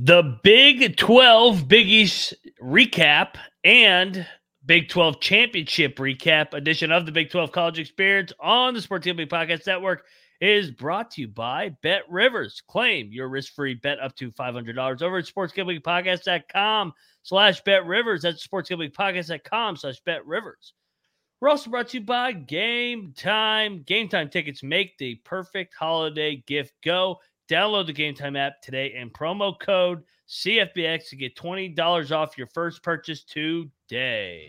The Big 12 Big East recap and Big 12 championship recap edition of the Big 12 College Experience on the Sports Gambling Podcast Network is brought to you by Bet Rivers. Claim your risk-free bet up to $500 over at sportsgamblingpodcast.com slash bet rivers. That's sportsgamblingpodcast.com slash bet rivers. We're also brought to you by Game Time. Game Time tickets make the perfect holiday gift. Go download the Game Time app today and promo code CFBX to get $20 off your first purchase today.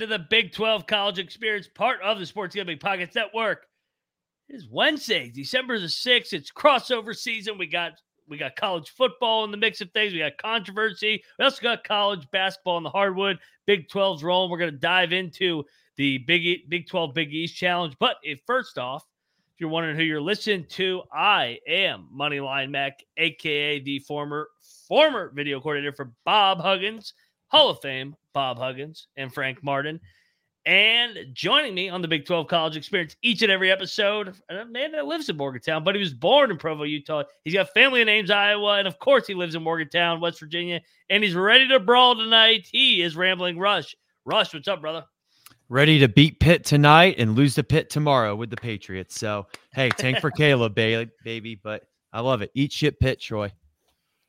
To the Big 12 College Experience, part of the Sports Gambling Podcast Network. It is Wednesday, December the 6th. It's crossover season. We got we got college football in the mix of things. We got controversy. We also got college basketball in the hardwood. Big 12's rolling. We're going to dive into the Big Big 12 Big East Challenge. But if first off, if you're wondering who you're listening to, I am Moneyline Mac, aka the former former video coordinator for Bob Huggins, Hall of Fame Bob Huggins and Frank Martin. And joining me on the Big 12 College Experience each and every episode, a man that lives in Morgantown, but he was born in Provo, Utah. He's got family names Iowa, and of course, he lives in Morgantown, West Virginia, and he's ready to brawl tonight. He is Rambling Rush. Rush, what's up, brother? ready to beat Pitt tonight and lose to Pitt tomorrow with the Patriots. So, hey, tank for Caleb, ba- baby. But I love it. Eat shit, Pitt, Troy.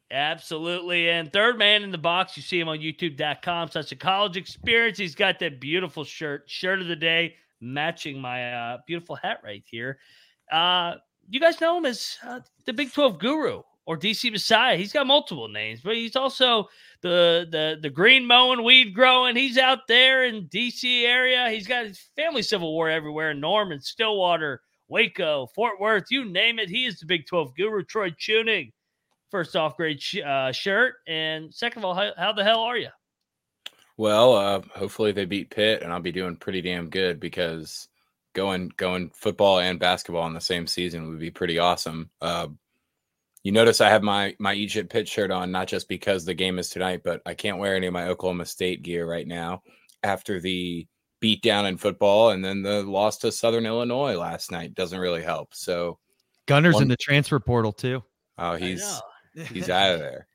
Absolutely. And third man in the box, you see him on youtube.com. Such a college experience. He's got that beautiful shirt, shirt of the day, matching my uh, beautiful hat right here. Uh, you guys know him as uh, the Big 12 guru or DC Messiah. He's got multiple names, but he's also the the the green mowing, weed growing. He's out there in DC area. He's got his family civil war everywhere in Norman, Stillwater, Waco, Fort Worth, you name it. He is the Big 12 guru, Troy Chewning. First off, great sh- uh, shirt. And second of all, how, how the hell are you? Well, uh, hopefully they beat Pitt, and I'll be doing pretty damn good because going going football and basketball in the same season would be pretty awesome. Uh, you notice I have my my Eat Shit Pitt shirt on, not just because the game is tonight, but I can't wear any of my Oklahoma State gear right now after the beat down in football and then the loss to Southern Illinois last night doesn't really help. So, Gunnar's One- in the transfer portal too. oh, he's know. He's out of there.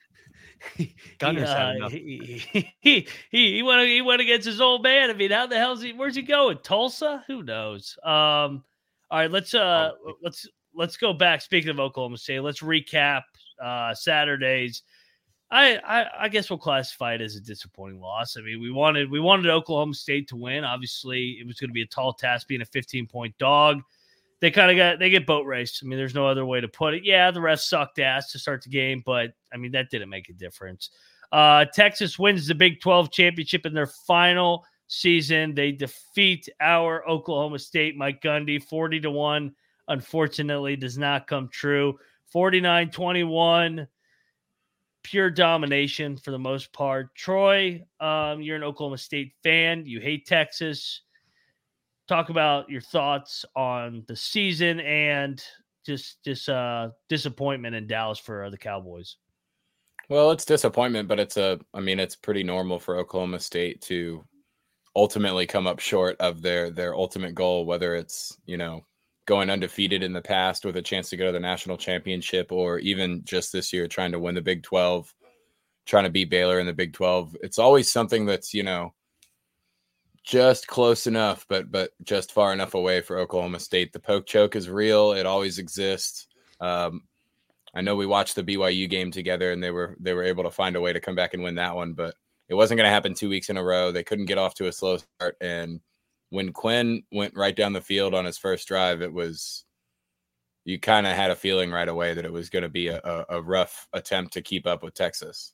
Gunnar's he, uh, enough. he, he, he, he went he went against his old man. I mean, how the hell's he? Where's he going? Tulsa? Who knows? Um, all right, let's uh Oh. let's let's go back. Speaking of Oklahoma State, let's recap uh Saturdays. I, I I guess we'll classify it as a disappointing loss. I mean, we wanted we wanted Oklahoma State to win. Obviously, it was going to be a tall task being a 15 point dog. They kind of got they get boat raced. I mean, there's no other way to put it. Yeah, the refs sucked ass to start the game, but I mean that didn't make a difference. Uh, Texas wins the Big 12 championship in their final season. They defeat our Oklahoma State Mike Gundy 40 to 1. Unfortunately, does not come true. 49 21 pure domination for the most part. Troy, um, you're an Oklahoma State fan. You hate Texas. Talk about your thoughts on the season and just just uh, disappointment in Dallas for uh, the Cowboys. Well, it's disappointment, but it's a I mean, it's pretty normal for Oklahoma State to ultimately come up short of their their ultimate goal, whether it's, you know, going undefeated in the past with a chance to go to the national championship or even just this year trying to win the Big 12, trying to beat Baylor in the Big 12. It's always something that's, you know, just close enough, but but just far enough away for Oklahoma State. The poke choke is real. It always exists. Um, I know we watched the BYU game together, and they were they were able to find a way to come back and win that one, but it wasn't going to happen two weeks in a row. They couldn't get off to a slow start, and when Quinn went right down the field on his first drive, it was you kind of had a feeling right away that it was going to be a, a, a rough attempt to keep up with Texas.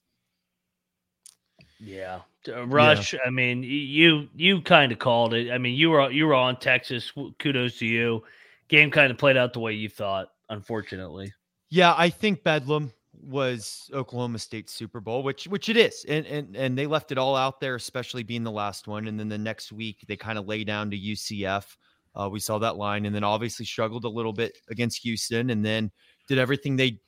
Yeah, Uh, Rush. I mean, you you kind of called it. I mean, you were you were on Texas. Kudos to you. Game kind of played out the way you thought. Unfortunately, Yeah, I think Bedlam was Oklahoma State Super Bowl, which which it is, and and and they left it all out there, especially being the last one. And then the next week they kind of lay down to UCF. Uh, we saw that line, and then obviously struggled a little bit against Houston, and then did everything they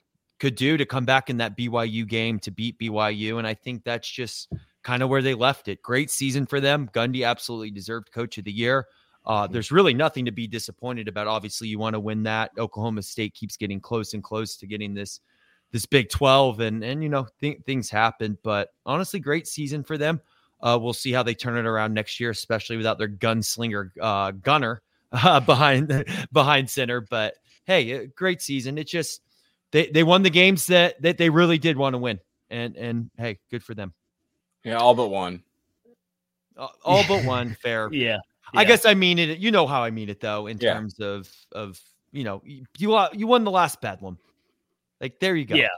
could do to come back in that BYU game to beat BYU. And I think that's just kind of where they left it. Great season for them. Gundy absolutely deserved Coach of the Year. Uh, there's really nothing to be disappointed about. Obviously, you want to win that. Oklahoma State keeps getting close and close to getting this this Big 12, and and you know th- things happen. But honestly, great season for them. Uh, we'll see how they turn it around next year, especially without their gunslinger uh, gunner uh, behind behind center. But hey, great season. It just they they won the games that that they really did want to win, and and hey, good for them. Yeah, all but one. Uh, All but one, fair. Yeah. I guess I mean it. You know how I mean it, though, in Yeah. terms of of you know you you, won the last bedlam. Like there you go. Yeah.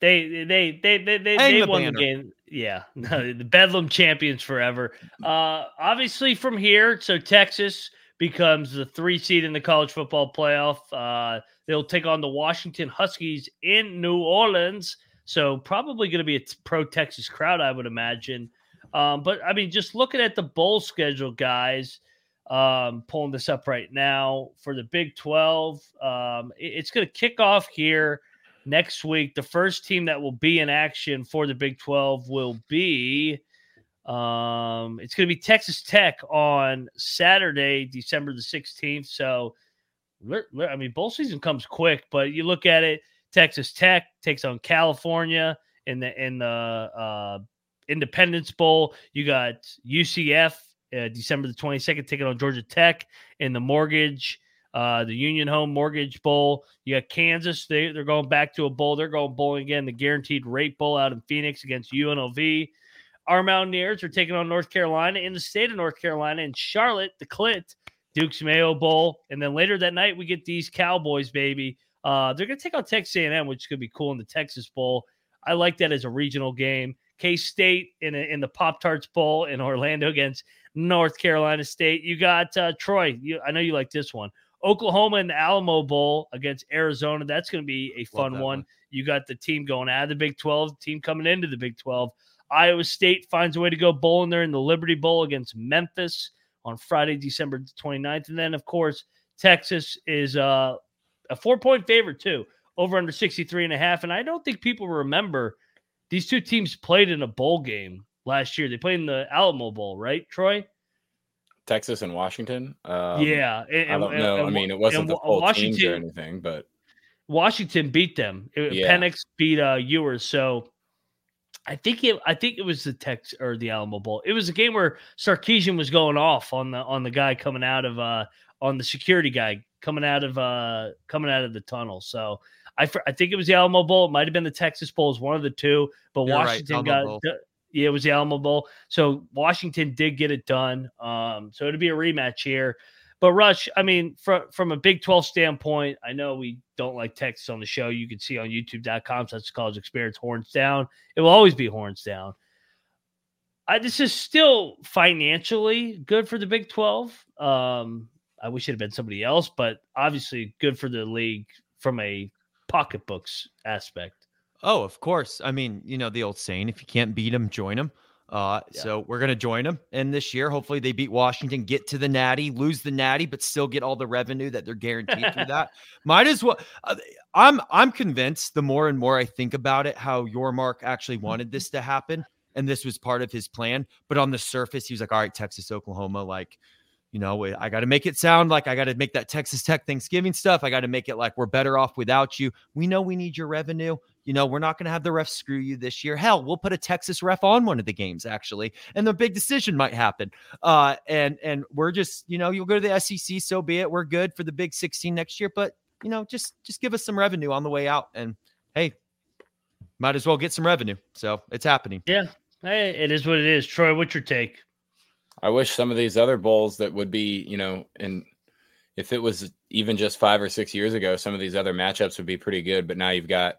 They they they they they, they the won banner. the game. Yeah, the Bedlam champions forever. Uh, obviously from here, so Texas becomes the three seed in the college football playoff. Uh, they'll take on the Washington Huskies in New Orleans. So probably going to be a pro Texas crowd, I would imagine. Um, but I mean, just looking at the bowl schedule, guys, um, pulling this up right now for the Big 12. Um, it- it's going to kick off here next week. The first team that will be in action for the Big 12 will be um it's going to be Texas Tech on Saturday, December the 16th. So I mean bowl season comes quick, but you look at it, Texas Tech takes on California in the in the uh Independence Bowl. You got UCF uh, December the 22nd taking on Georgia Tech in the mortgage uh, the Union Home Mortgage Bowl. You got Kansas. They, they're going back to a bowl. They're going bowling again. The Guaranteed Rate Bowl out in Phoenix against UNLV. Our Mountaineers are taking on North Carolina in the state of North Carolina. And Charlotte, the Clint, Duke's Mayo Bowl. And then later that night, we get these Cowboys, baby. Uh, they're going to take on Texas A&M, which is going to be cool in the Texas Bowl. I like that as a regional game. K State in, a, in the Pop Tarts Bowl in Orlando against North Carolina State. You got uh, Troy. You, I know you like this one. Oklahoma in the Alamo Bowl against Arizona. That's going to be a fun one. one. You got the team going out of the Big 12, team coming into the Big 12. Iowa State finds a way to go bowling there in the Liberty Bowl against Memphis on Friday, December 29th. And then, of course, Texas is uh, a four point favorite, too, over under 63 and a half. And I don't think people remember these two teams played in a bowl game last year. They played in the Alamo Bowl, right, Troy? Texas and Washington. Um, yeah. and- I don't and- know. and- I mean, it wasn't the full teams or anything, but Washington beat them. It- Yeah. Penix beat uh Ewers. So I think it I think it was the Tex or the Alamo Bowl. It was a game where Sarkisian was going off on the on the guy coming out of uh on the security guy coming out of uh coming out of the tunnel. So I fr- I think it was the Alamo Bowl. It might have been the Texas Bowl, it was one of the two. But You're Washington Alamo got d- yeah, it was the Alamo Bowl. So Washington did get it done. Um, so it'll be a rematch here. But Rush, I mean, from from a Big 12 standpoint, I know we don't like Texas on the show. You can see on youtube.com slash college experience horns down. It will always be horns down. I, this is still financially good for the Big 12. Um, I wish it had been somebody else, but obviously good for the league from a pocketbooks aspect. Oh, of course. I mean, you know the old saying: if you can't beat them, join them. Uh, Yeah. So we're gonna join them, and this year, hopefully, they beat Washington, get to the Natty, lose the Natty, but still get all the revenue that they're guaranteed through that. Might as well. uh, I'm I'm convinced. The more and more I think about it, how Yormark actually wanted this to happen, and this was part of his plan. But on the surface, he was like, "All right, Texas, Oklahoma, like." You know, I got to make it sound like I got to make that Texas Tech Thanksgiving stuff. I got to make it like we're better off without you. We know we need your revenue. You know, we're not going to have the refs screw you this year. Hell, we'll put a Texas ref on one of the games actually, and the big decision might happen. Uh, and and we're just, you know, you'll go to the SEC, so be it. We're good for the Big 16 next year, but you know, just just give us some revenue on the way out, and hey, might as well get some revenue. So it's happening. Yeah, hey, it is what it is. Troy, what's your take? I wish some of these other bowls that would be, you know, and if it was even just five or six years ago, some of these other matchups would be pretty good. But now you've got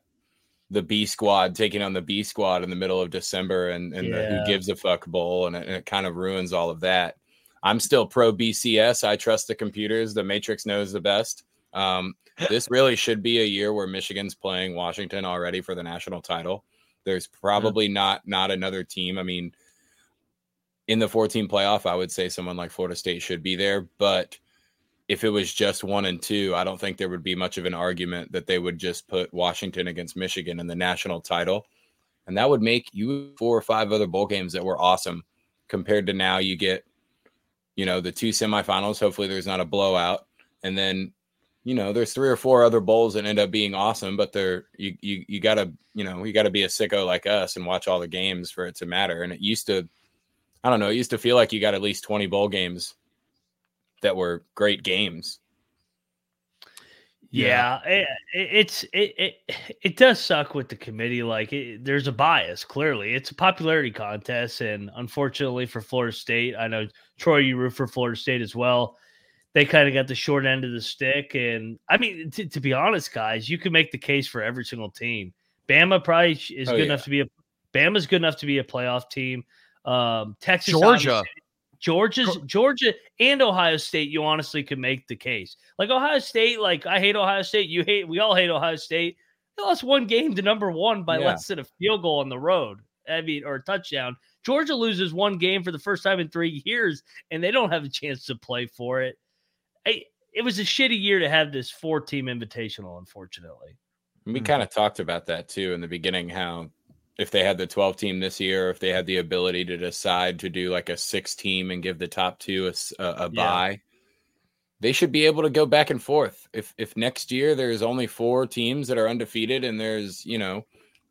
the B squad taking on the B squad in the middle of December and, and the who gives a fuck bowl, and it, and it kind of ruins all of that. I'm still pro BCS. I trust the computers. The Matrix knows the best. Um, this really should be a year where Michigan's playing Washington already for the national title. There's probably yeah. not not another team. I mean, in the 14 playoff, I would say someone like Florida State should be there, but if it was just one and two, I don't think there would be much of an argument that they would just put Washington against Michigan in the national title. And that would make you four or five other bowl games that were awesome compared to now you get, you know, the two semifinals. Hopefully there's not a blowout. And then, you know, there's three or four other bowls that end up being awesome, but they're you you you gotta, you know, you gotta be a sicko like us and watch all the games for it to matter. And it used to I don't know, it used to feel like you got at least 20 bowl games that were great games. Yeah, it, it's it, it it does suck with the committee. Like, it, there's a bias. Clearly, it's a popularity contest, and unfortunately for Florida State, I know Troy, you root for Florida State as well. They kind of got the short end of the stick, and I mean, t- to be honest, guys, you can make the case for every single team. Bama probably is oh, good yeah. enough to be a Bama's good enough to be a playoff team. Um, Texas, Georgia, Georgia's Georgia and Ohio State, you honestly could make the case. Like Ohio State, like I hate Ohio State. You hate we all hate Ohio State. They lost one game to number one by yeah. less than a field goal on the road. I mean, or a touchdown. Georgia loses one game for the first time in three years, and they don't have a chance to play for it. I, it was a shitty year to have this four team invitational, unfortunately. We mm-hmm. kind of talked about that too in the beginning, how if they had the 12 team this year, if they had the ability to decide to do like a six team and give the top two a, a, a yeah. bye, they should be able to go back and forth. If if next year there's only four teams that are undefeated and there's you know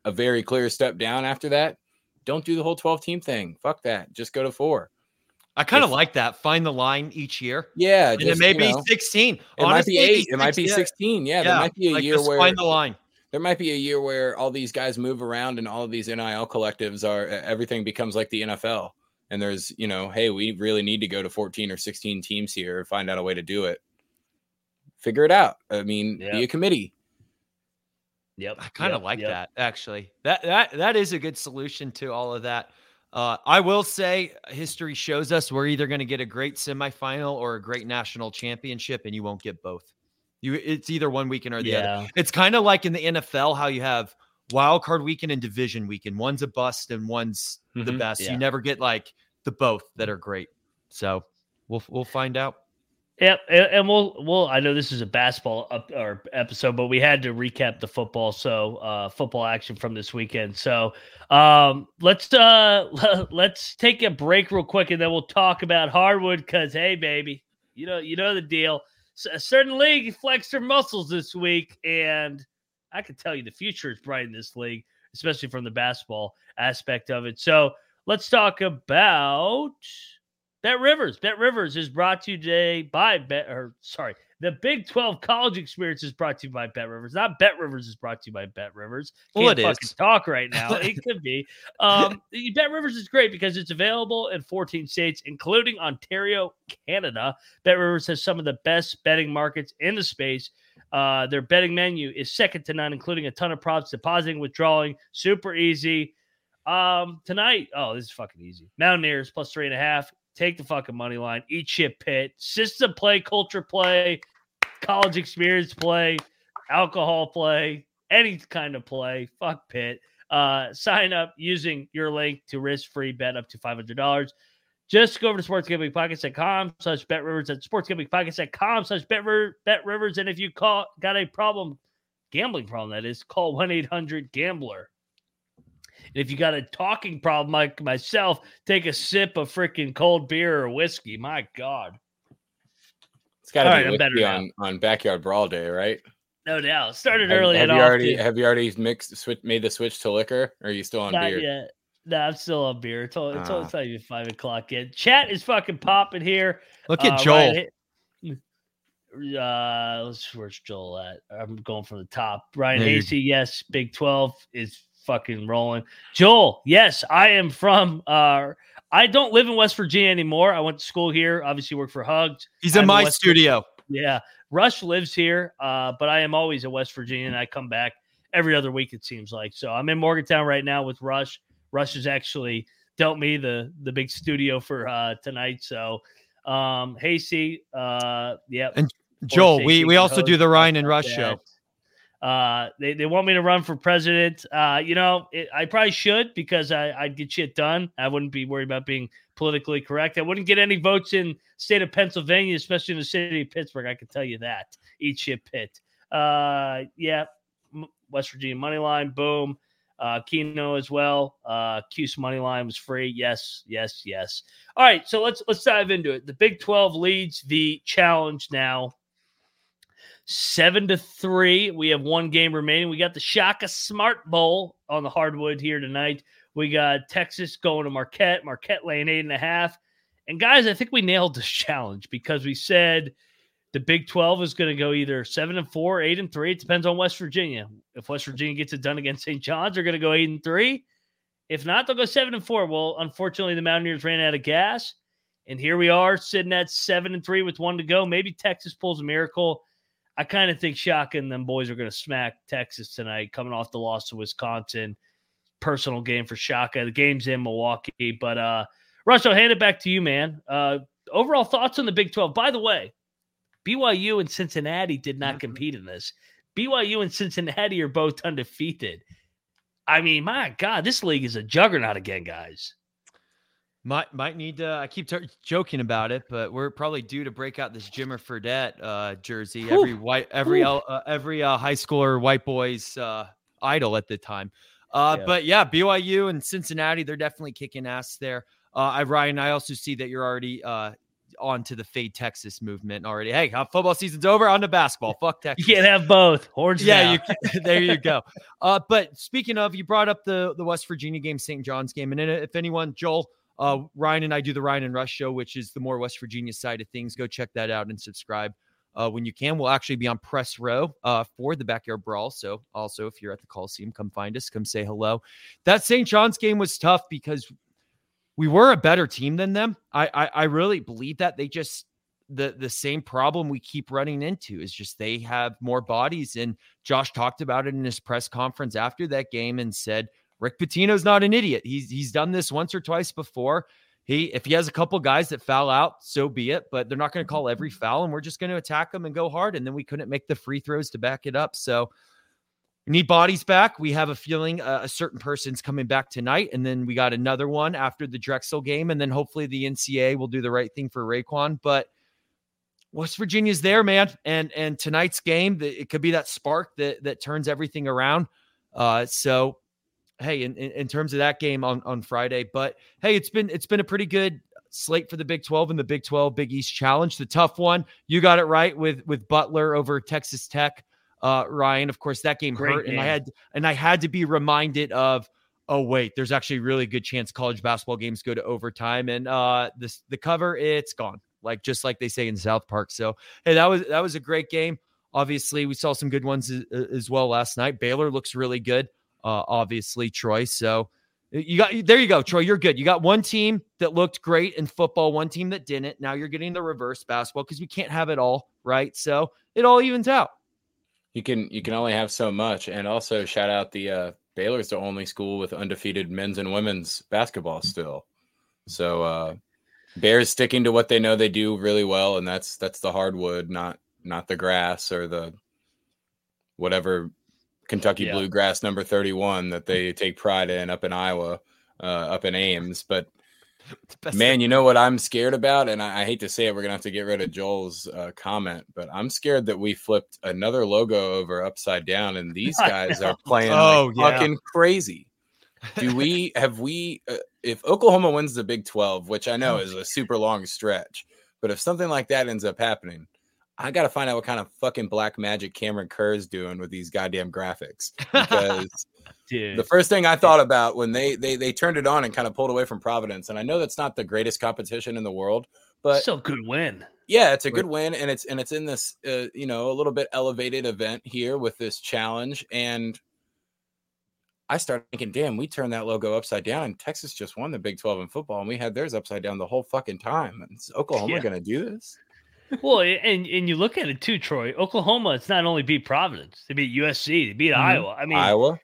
a very clear step down after that, don't do the whole 12 team thing. Fuck that. Just go to four. I kind of like that. Find the line each year. Yeah, and just, it may be know, 16. It Honestly, might be eight. It might be 16. Yeah, yeah, there might be a like year where find the line there might be a year where all these guys move around and all of these NIL collectives are everything becomes like the NFL. And there's, you know, hey, we really need to go to 14 or 16 teams here, find out a way to do it. Figure it out. I mean, yep. be a committee. Yep. I kind of yep. like yep. that actually. That that that is a good solution to all of that. Uh, I will say history shows us we're either going to get a great semifinal or a great national championship, and you won't get both. You it's either one weekend or the yeah. other. It's kind of like in the NFL how you have wild card weekend and division weekend. One's a bust and one's mm-hmm. the best. Yeah. You never get like the both that are great. So we'll we'll find out. Yep, and we'll we'll. I know this is a basketball up, or episode, but we had to recap the football. So uh, football action from this weekend. So um, let's uh let's take a break real quick, and then we'll talk about hardwood. Because hey, baby, you know you know the deal a certain league flexed their muscles this week, and I can tell you the future is bright in this league, especially from the basketball aspect of it. So let's talk about Bet Rivers. Bet Rivers is brought to you today by Bet, or sorry, the Big 12 college experience is brought to you by Bet Rivers. Not Bet Rivers is brought to you by Bet Rivers. Can't well, it fucking is. talk right now. it could be. Um, Bet Rivers is great because it's available in 14 states, including Ontario, Canada. Bet Rivers has some of the best betting markets in the space. Uh, their betting menu is second to none, including a ton of props, depositing, withdrawing, super easy. Um, tonight, oh, this is fucking easy. Mountaineers plus three and a half. Take the fucking money line. Eat shit pit. System play, culture play, college experience play, alcohol play, any kind of play. Fuck Pitt. Uh, sign up using your link to risk free bet up to $500. Just go over to sportsgamblingpockets.com slash bet rivers at sportsgamblingpockets.com slash bet, bet rivers. And if you call got a problem, gambling problem, that is, call 1 800 Gambler. And if you got a talking problem like myself, take a sip of freaking cold beer or whiskey. My God. It's got to be right, whiskey on, on Backyard Brawl Day, right? No doubt. Started have, early. Have you already have you already mixed switch made the switch to liquor? Or are you still on Not beer? Yet. No, I'm still on beer. It's, all, it's, uh. it's not even five o'clock yet. Chat is fucking popping here. Look at uh, Joel. Ryan, uh, let's where's Joel at? I'm going from the top. Ryan Hasty, yes. Big 12 is fucking rolling. Joel, yes, I am from uh I don't live in West Virginia anymore. I went to school here, obviously work for Hugs. He's in my studio. Virginia. Yeah. Rush lives here, uh, but I am always in West Virginia and I come back every other week, it seems like. So I'm in Morgantown right now with Rush. Rush has actually dealt me the the big studio for uh tonight. So um Hasty, uh yeah. And Joel, we we also do the Ryan and Rush show. Uh, they, they want me to run for president. Uh, you know, it, I probably should because I, I'd get shit done. I wouldn't be worried about being politically correct. I wouldn't get any votes in state of Pennsylvania, especially in the city of Pittsburgh. I can tell you that. Eat shit pit. Uh, yeah, West Virginia money line, boom. Uh, Keno as well. Uh, Cuse money line was free. Yes, yes, yes. All right, so let's let's dive into it. The Big Twelve leads the challenge now, seven to three. We have one game remaining. We got the Shaka Smart Bowl on the hardwood here tonight. We got Texas going to Marquette. Marquette laying eight and a half. And guys, I think we nailed this challenge because we said the Big 12 is going to go either seven and four, eight and three. It depends on West Virginia. If West Virginia gets it done against St. John's, they're going to go eight and three. If not, they'll go seven and four. Well, unfortunately, the Mountaineers ran out of gas. And here we are sitting at seven and three with one to go. Maybe Texas pulls a miracle. I kind of think Shaka and them boys are going to smack Texas tonight, coming off the loss to Wisconsin. Personal game for Shaka. The game's in Milwaukee. But uh Rush, I'll hand it back to you, man. Uh overall thoughts on the Big 12. By the way, BYU and Cincinnati did not mm-hmm. compete in this. BYU and Cincinnati are both undefeated. I mean, my God, this league is a juggernaut again, guys. Might might need to. I keep t- joking about it, but we're probably due to break out this Jimmer Fredette uh, jersey. Ooh. Every white, every uh, every uh, high schooler, white boys uh, idol at the time. Uh, yeah. But yeah, BYU and Cincinnati, they're definitely kicking ass there. Uh, I Ryan, I also see that you're already uh, on to the fade Texas movement already. Hey, football season's over. On to basketball. Fuck Texas. You can't have both. Horns. Yeah, you, there you go. Uh, but speaking of, you brought up the the West Virginia game, St. John's game, and if anyone, Joel, uh, Ryan and I do the Ryan and Rush show, which is the more West Virginia side of things. Go check that out and subscribe. Uh, when you can. We'll actually be on press row uh, for the backyard brawl. So, also, if you're at the Coliseum, come find us, come say hello. That St. John's game was tough because we were a better team than them. I, I, I really believe that they just the the same problem we keep running into is just they have more bodies. And Josh talked about it in his press conference after that game and said Rick Pitino's not an idiot. He's he's done this once or twice before. He if he has a couple guys that foul out, so be it. But they're not going to call every foul, and we're just going to attack them and go hard. And then we couldn't make the free throws to back it up. So we need bodies back. We have a feeling uh, a certain person's coming back tonight, and then we got another one after the Drexel game, and then hopefully the NCAA will do the right thing for RaeQuan. But West Virginia's there, man, and and tonight's game, it could be that spark that that turns everything around. Uh, so, hey, in, in terms of that game on on Friday, but hey, it's been it's been a pretty good slate for the Big 12 and the Big 12 Big East Challenge. The tough one, you got it right with with Butler over Texas Tech uh, Ryan. Of course, that game Great hurt, game. and I had and I had to be reminded of. Oh wait, there's actually a really good chance college basketball games go to overtime, and uh, this the cover it's gone, like just like they say in South Park. So hey, that was that was a great game. Obviously, we saw some good ones as, as well last night. Baylor looks really good. Uh, obviously, Troy. So you got there you go, Troy. You're good. You got one team that looked great in football, one team that didn't. Now you're getting the reverse basketball because we can't have it all, right? So it all evens out you can you can only have so much. And also shout out the uh, Baylor's the only school with undefeated men's and women's basketball still. So uh, Bears sticking to what they know they do really well, and that's that's the hardwood, not not the grass or the whatever Kentucky yeah. bluegrass number 31 that they take pride in up in Iowa, uh, up in Ames. But Man, you know what I'm scared about, and I, I, hate to say it, we're gonna have to get rid of Joel's uh, comment, but I'm scared that we flipped another logo over upside down, and these guys are playing oh, like yeah. fucking crazy. Do we have we? Uh, if Oklahoma wins the Big 12, which I know oh, is a super long stretch, but if something like that ends up happening, I got to find out what kind of fucking black magic Cameron Kerr is doing with these goddamn graphics because the first thing I thought about when they they they turned it on and kind of pulled away from Providence, and I know that's not the greatest competition in the world, but still good win. Yeah, it's a good win, and it's and it's in this uh, you know a little bit elevated event here with this challenge, and I started thinking, damn, we turned that logo upside down, and Texas just won the Big Twelve in football, and we had theirs upside down the whole fucking time. And is Oklahoma yeah. going to do this? Well, and and you look at it too, Troy. Oklahoma, it's not only beat Providence, they beat USC, they beat mm-hmm. Iowa. I mean, Iowa.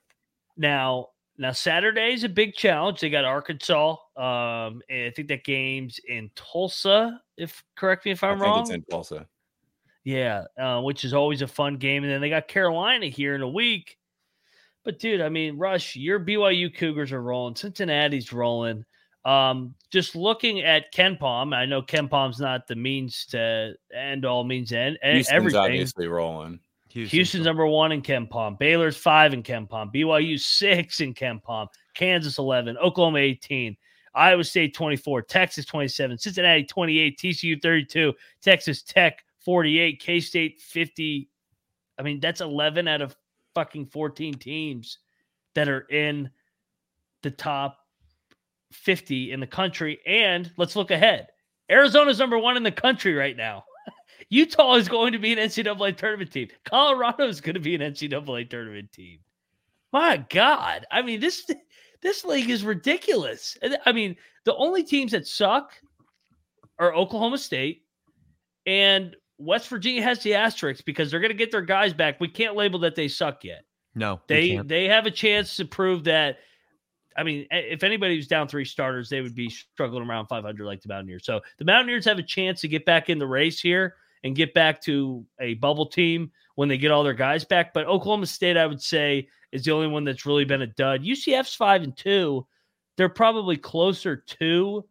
Now, now Saturday is a big challenge. They got Arkansas. Um, and I think that game's in Tulsa. If correct me if I'm I wrong. It's in Tulsa. Yeah, uh, which is always a fun game. And then they got Carolina here in a week. But dude, I mean, Rush, your BYU Cougars are rolling. Cincinnati's rolling. Um, just looking at KenPom, I know KenPom's not the means to end all means end Houston's everything. obviously rolling. Houston's, Houston's number one in KenPom. Baylor's five in KenPom. BYU six in KenPom. Kansas eleven. Oklahoma eighteen. Iowa State 24, Texas 27, Cincinnati 28, TCU 32, Texas Tech 48, K State 50. I mean, that's 11 out of fucking 14 teams that are in the top 50 in the country. And let's look ahead. Arizona's number one in the country right now. Utah is going to be an NCAA tournament team. Colorado is going to be an NCAA tournament team. My God. I mean, this this league is ridiculous. I mean, the only teams that suck are Oklahoma State and West Virginia has the asterisks because they're going to get their guys back. We can't label that they suck yet. No, they they have a chance to prove that. I mean, if anybody was down three starters, they would be struggling around 500 like the Mountaineers. So the Mountaineers have a chance to get back in the race here and get back to a bubble team when they get all their guys back. But Oklahoma State, I would say, is the only one that's really been a dud. UCF's five and two. They're probably closer to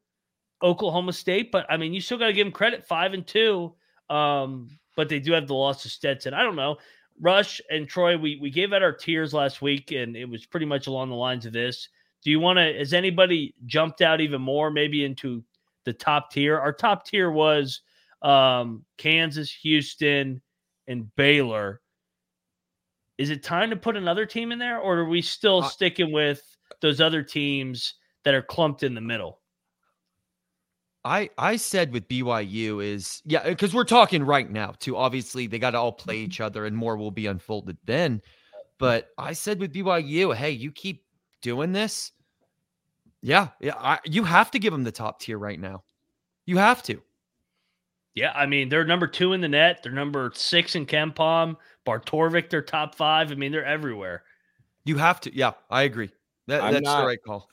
Oklahoma State, but I mean, you still got to give them credit. Five and two. Um, but they do have the loss of Stetson. I don't know. Rush and Troy, we we gave out our tiers last week, and it was pretty much along the lines of this. Do you want to? Has anybody jumped out even more, maybe into the top tier? Our top tier was um, Kansas, Houston, and Baylor. Is it time to put another team in there, or are we still uh, sticking with those other teams that are clumped in the middle? I I said with BYU is yeah because we're talking right now too. Obviously, they got to all play each other, and more will be unfolded then. But I said with BYU, hey, you keep doing this, yeah, yeah, I, you have to give them the top tier right now. You have to. Yeah, I mean they're number two in the net. They're number six in KenPom. Bartorvik, they're top five. I mean they're everywhere. You have to. Yeah, I agree. That, that's not, the right call.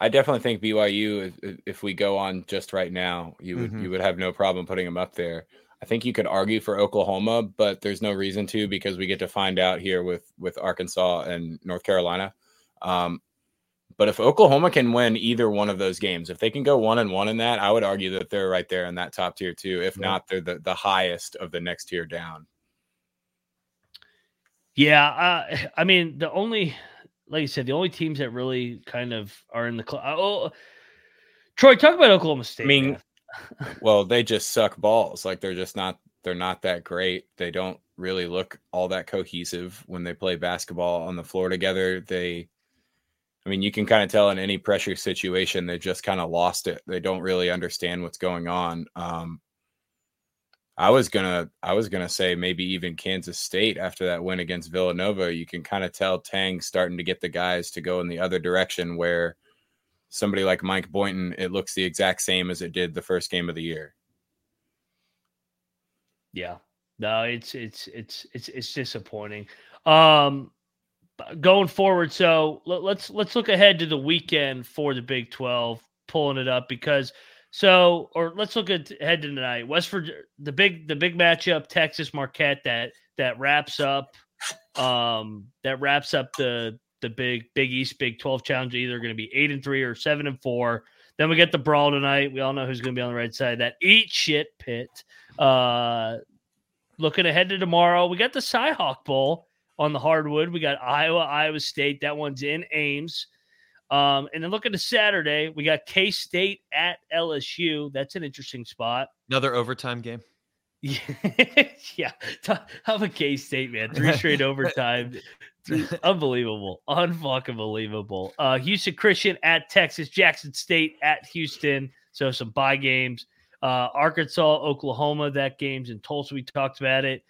I definitely think BYU. If, if we go on just right now, you would mm-hmm. you would have no problem putting them up there. I think you could argue for Oklahoma, but there's no reason to because we get to find out here with with Arkansas and North Carolina. Um, but if Oklahoma can win either one of those games, if they can go one and one in that, I would argue that they're right there in that top tier too. If yeah. not, they're the, the highest of the next tier down. Yeah, uh, I mean the only like you said, the only teams that really kind of are in the club. Oh, Troy, talk about Oklahoma State. I mean, well, they just suck balls. Like they're just not. They're not that great. They don't really look all that cohesive when they play basketball on the floor together. They, I mean, you can kind of tell in any pressure situation they just kind of lost it. They don't really understand what's going on. Um, I was gonna I was gonna say maybe even Kansas State after that win against Villanova. You can kind of tell Tang starting to get the guys to go in the other direction where somebody like Mike Boynton, it looks the exact same as it did the first game of the year. Yeah. No, it's it's it's it's it's disappointing. Um going forward, so let's let's look ahead to the weekend for the Big 12, pulling it up because so, or let's look at head to tonight. West Virginia, the big the big matchup, Texas Marquette that that wraps up um that wraps up the the big Big East Big 12 challenge either going to be 8 and 3 or 7 and 4. Then we get the brawl tonight. We all know who's going to be on the right side. That eat shit pit. Uh looking ahead to tomorrow, we got the Cyhawk Bowl on the hardwood. We got Iowa, Iowa State. That one's in Ames. Um, and then look at the Saturday, we got K State at LSU. That's an interesting spot. Another overtime game. Yeah, yeah. I'm a K State man. Three straight overtime. Unbelievable. Unfucking believable. Uh, Houston Christian at Texas, Jackson State at Houston. So some bye games. Uh, Arkansas, Oklahoma, that game's in Tulsa. We talked about it.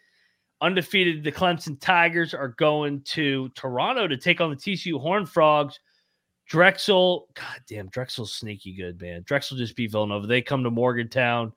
Undefeated, the Clemson Tigers are going to Toronto to take on the TCU Horn Frogs. Drexel, God damn, Drexel's sneaky good, man. Drexel just beat Villanova. They come to Morgantown.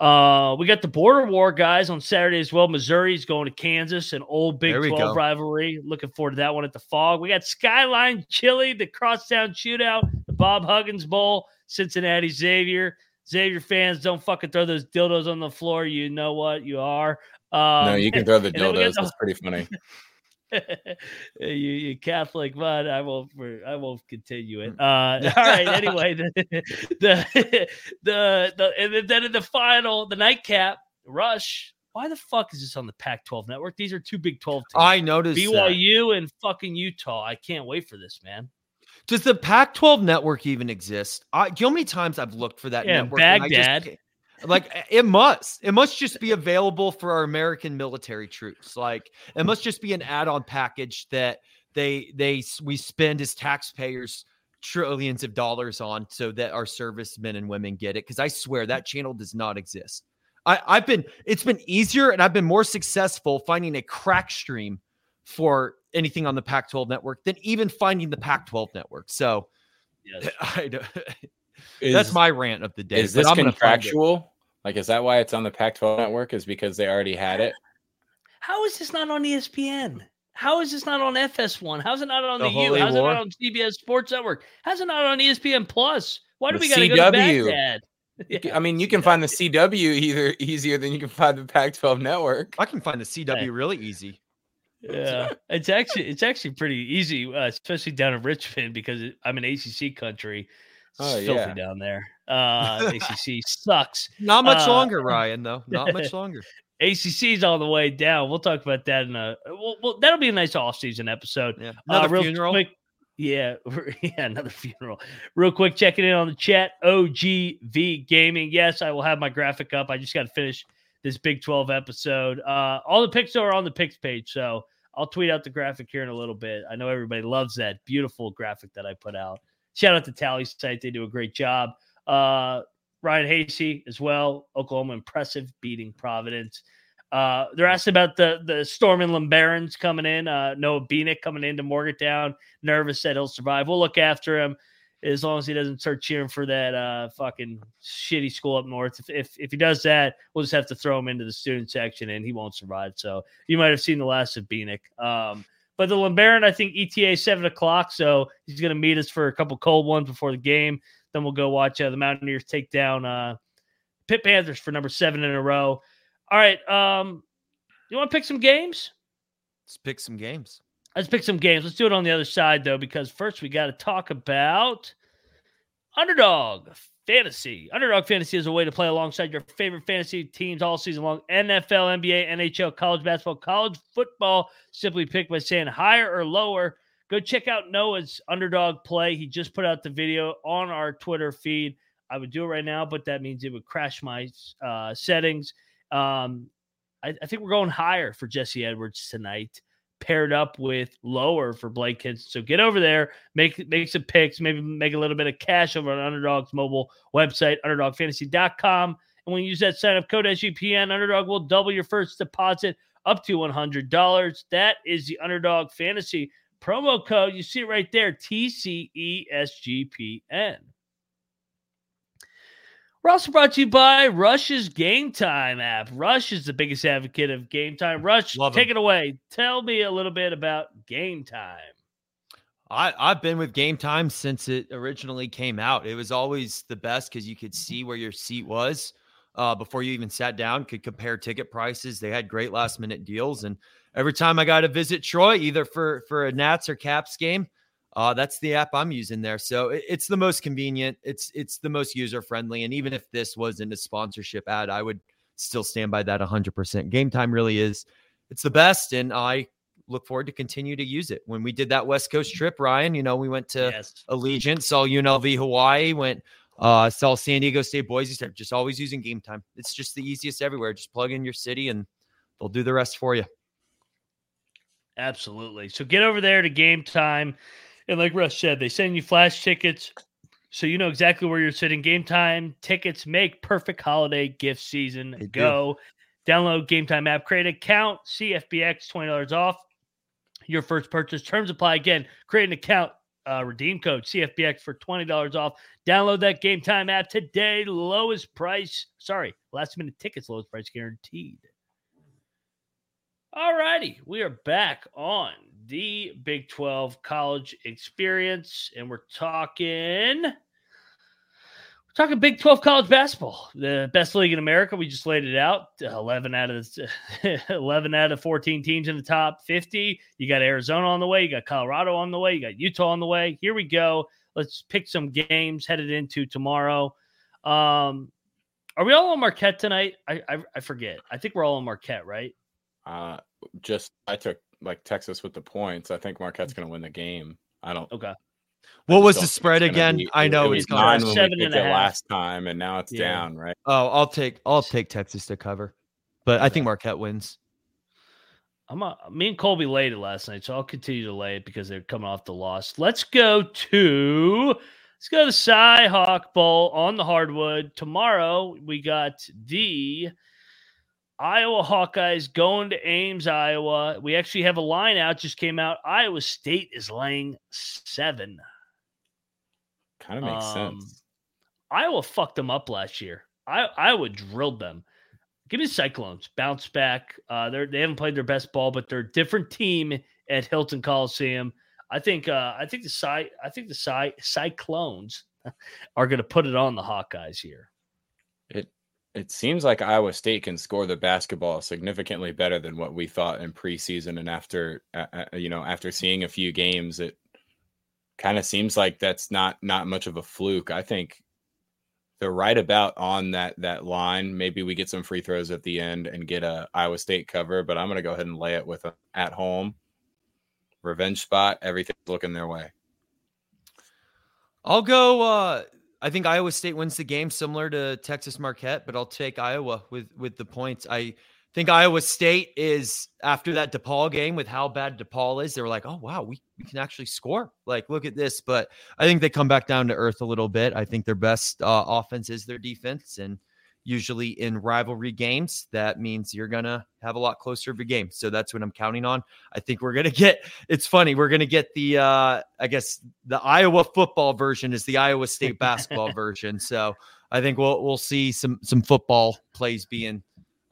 Uh, we got the border war guys on Saturday as well. Missouri's going to Kansas, an old Big 12 go. rivalry. Looking forward to that one at the Phog. We got Skyline Chili, the Crosstown Shootout, the Bob Huggins Bowl, Cincinnati Xavier. Xavier fans, don't fucking throw those dildos on the floor. You know what you are. Um, no, you can throw the and then we dildos. got That's pretty funny. you, you Catholic mud. I won't. I won't continue it. Uh, all right. Anyway, the the the, the and then in the final, the nightcap rush. Why the fuck is this on the Pac-12 network? These are two Big 12 teams. I noticed that. BYU and fucking Utah. I can't wait for this, man. Does the Pac-12 network even exist? I, do you know how many times I've looked for that Yeah, network? just Baghdad. like it must. It must just be available for our American military troops. Like it must just be an add-on package that they they we spend as taxpayers trillions of dollars on so that our servicemen and women get it. Because I swear that channel does not exist. I, I've been it's been easier and I've been more successful finding a crack stream for anything on the Pac-12 network than even finding the mm-hmm. Pac-12 network. So Yes. I don't, Is, that's my rant of the day. Is but this I'm gonna find it. contractual? Like, is that why it's on the Pac-12 network? Is because they already had it? How is this not on ESPN? How is this not on FS1? How's it not on The the, U? Holy How's it not on CBS Sports Network? How's it not on ESPN Plus? Why do The we got to go to CW. Baghdad? You can- I mean, you can find the CW either easier than you can find the Pac-12 network. I can find the CW really easy. Yeah, it's actually it's actually pretty easy, uh, especially down in Richmond because it, I'm an ACC country. It's Oh, filthy yeah. down there. Uh, ACC sucks. Not much Uh, longer, Ryan. Though not much longer. ACC's all the way down. We'll talk about that in a. Well, well that'll be a nice off-season episode. Yeah, Uh, another real funeral. Quick, yeah, yeah, another funeral. Real quick, checking in on the chat. OGV Gaming. Yes, I will have my graphic up. I just got to finish this Big 12 episode. Uh, all the picks are on the picks page, so I'll tweet out the graphic here in a little bit. I know everybody loves that beautiful graphic that I put out. Shout out to Tally site; they do a great job. Uh, Ryan Hasty as well. Oklahoma impressive beating Providence. Uh, they're asking about the the Storm and Lambarons coming in. Uh, Noah Beanick coming into Morgantown, nervous that he'll survive. We'll look after him as long as he doesn't start cheering for that uh, fucking shitty school up north. If, if if he does that, we'll just have to throw him into the student section and he won't survive. So you might have seen the last of Beanick. Um, but the Lambaron, I think ETA seven o'clock, so he's going to meet us for a couple cold ones before the game. Then we'll go watch uh, the Mountaineers take down uh, Pitt Panthers for number seven in a row. All right. Um, you want to pick some games? Let's pick some games. Let's pick some games. Let's do it on the other side, though, because first we got to talk about Underdog Fantasy. Underdog Fantasy is a way to play alongside your favorite fantasy teams all season long NFL, NBA, NHL, college basketball, college football. Simply pick by saying higher or lower. Go check out Noah's Underdog play. He just put out the video on our Twitter feed. I would do it right now, but that means it would crash my uh, settings. Um, I, I think we're going higher for Jesse Edwards tonight paired up with lower for Blake Hinson. So get over there, make make some picks, maybe make a little bit of cash over on Underdog's mobile website, underdogfantasy.com. And when you use that sign up code SGPN, Underdog will double your first deposit up to $100. That is the Underdog Fantasy promo code. You see it right there TCESGPN. We're also brought to you by Rush's Game Time app. Rush is the biggest advocate of Game Time. Rush, Love take him. it away. Tell me a little bit about Game Time. I, I've been with Game Time since it originally came out. It was always the best because you could see where your seat was uh, before you even sat down, could compare ticket prices. They had great last minute deals. And every time I got to visit Troy, either for, for a Nats or Caps game, uh, that's the app I'm using there. So it- it's the most convenient. It's it's the most user friendly. And even if this wasn't a sponsorship ad, I would still stand by that 100%. Game Time really is. It's the best, and I look forward to continue to use it. When we did that West Coast trip, Ryan, you know, we went to yes. Allegiant, saw UNLV Hawaii, went uh saw San Diego State Boise State. Just always using Game Time. It's just the easiest everywhere. Just plug in your city and they'll do the rest for you. Absolutely. So get over there to Game Time. And like Russ said, they send you flash tickets so you know exactly where you're sitting. Game Time tickets make perfect holiday gift season. They do. Go download Game Time app, create an account, CFBX, $20 off your first purchase. Terms apply again. Create an account, uh, redeem code CFBX for $20 off. Download that Game Time app today. Lowest price, sorry, last minute tickets, lowest price guaranteed. All righty, we are back on the Big 12 college experience, and we're talking. We're talking Big 12 college basketball, the best league in America. We just laid it out. 11 out of 11 out of 14 teams in the top 50. You got Arizona on the way, you got Colorado on the way, you got Utah on the way. Here we go. Let's pick some games headed into tomorrow. Um, are we all on Marquette tonight? I, I, I forget. I think we're all on Marquette, right? Uh, just I took like Texas with the points. I think Marquette's mm. going to win the game. I don't. Okay. What was the spread again? Be, I know it it's was nine gone. when we and picked a it last time, and now it's Yeah. down. Right? Oh, I'll take I'll take Texas to cover, but I think Marquette wins. I'm a, me and Colby laid it last night, so I'll continue to lay it because they're coming off the loss. Let's go to let's go to the Cy Hawk Bowl on the hardwood. Tomorrow we got the Iowa Hawkeyes going to Ames, Iowa. We actually have a line out, just came out. Iowa State is laying seven. Kind of makes Um, sense. Iowa fucked them up last year. I Iowa drilled them. Give me the Cyclones. Bounce back. Uh, they're they haven't played their best ball, but they're a different team at Hilton Coliseum. I think uh, I think the Cy I think the Cy Cyclones are going to put it on the Hawkeyes here. It seems like Iowa State can score the basketball significantly better than what we thought in preseason, and after uh, uh, you know after seeing a few games, it kind of seems like that's not not much of a fluke. I think they're right about on that that line. Maybe we get some free throws at the end and get a Iowa State cover, but I'm going to go ahead and lay it with at home revenge spot. Everything's looking their way. I'll go. Uh, I think Iowa State wins the game, similar to Texas Marquette, but I'll take Iowa with with the points. I think Iowa State is after that DePaul game with how bad DePaul is. They were like, oh wow, we we can actually score. Like, look at this. But I think they come back down to earth a little bit. I think their best uh, offense is their defense, and usually in rivalry games, that means you're gonna have a lot closer of a game. So that's what I'm counting on. I think we're gonna get. It's funny. We're gonna get the. uh I guess the Iowa football version is the Iowa State basketball version. So I think we'll we'll see some some football plays being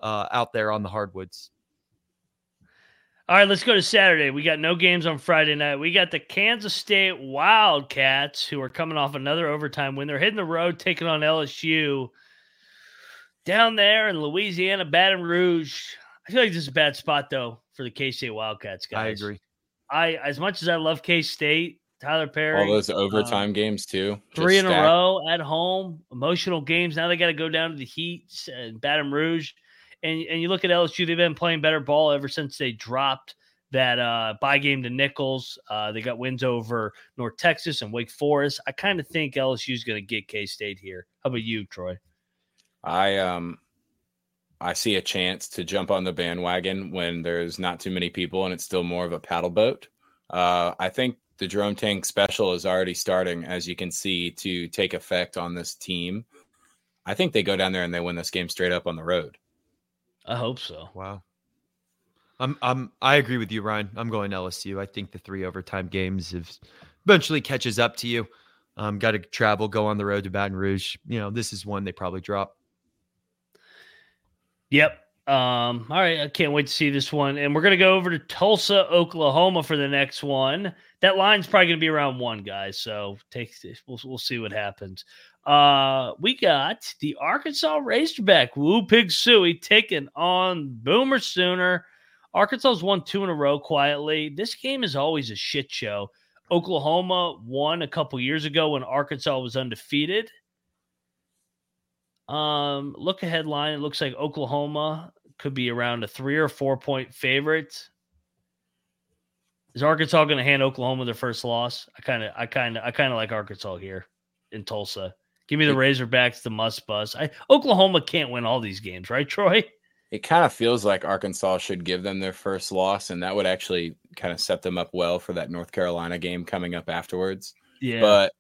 uh, out there on the hardwoods. All right, let's go to Saturday. We got no games on Friday night. We got the Kansas State Wildcats who are coming off another overtime win. They're hitting the road, taking on LSU down there in Louisiana, Baton Rouge. I feel like this is a bad spot though for the K State Wildcats guys. I agree. I as much as I love K State, Tylor Perry, All those overtime games too. three in a row at home, emotional games. Now they got to go down to the Heat and Baton Rouge, and and you look at LSU. They've been playing better ball ever since they dropped that uh bye game to Nicholls. Uh, they got wins over North Texas and Wake Forest. I kind of think LSU is going to get K State here. How about you, Troy? I um I see a chance to jump on the bandwagon when there's not too many people and it's still more of a paddle boat. Uh, I think the Jerome Tang special is already starting, as you can see, to take effect on this team. I think they go down there and they win this game straight up on the road. I hope so. Wow. I'm I'm I agree with you, Ryan. I'm going LSU. I think the three overtime games have eventually catches up to you. Um, got to travel, go on the road to Baton Rouge. You know, this is one they probably drop. Yep. Um, all right, I can't wait to see this one. And we're gonna go over to Tulsa, Oklahoma for the next one. That line's probably gonna be around one, guys. So take we'll we'll see what happens. Uh we got the Arkansas Razorback, Woo Pig Sooie taking on Boomer Sooner. Arkansas's won two in a row quietly. This game is always a shit show. Oklahoma won a couple years ago when Arkansas was undefeated. Um, look ahead line. It looks like Oklahoma could be around a three or four point favorite. Is Arkansas going to hand Oklahoma their first loss? I kind of, I kind of, I kind of like Arkansas here in Tulsa. Give me the Razorbacks, the Muss Bus. I Oklahoma can't win all these games, right, Troy? It kind of feels like Arkansas should give them their first loss, and that would actually kind of set them up well for that North Carolina game coming up afterwards. Yeah, but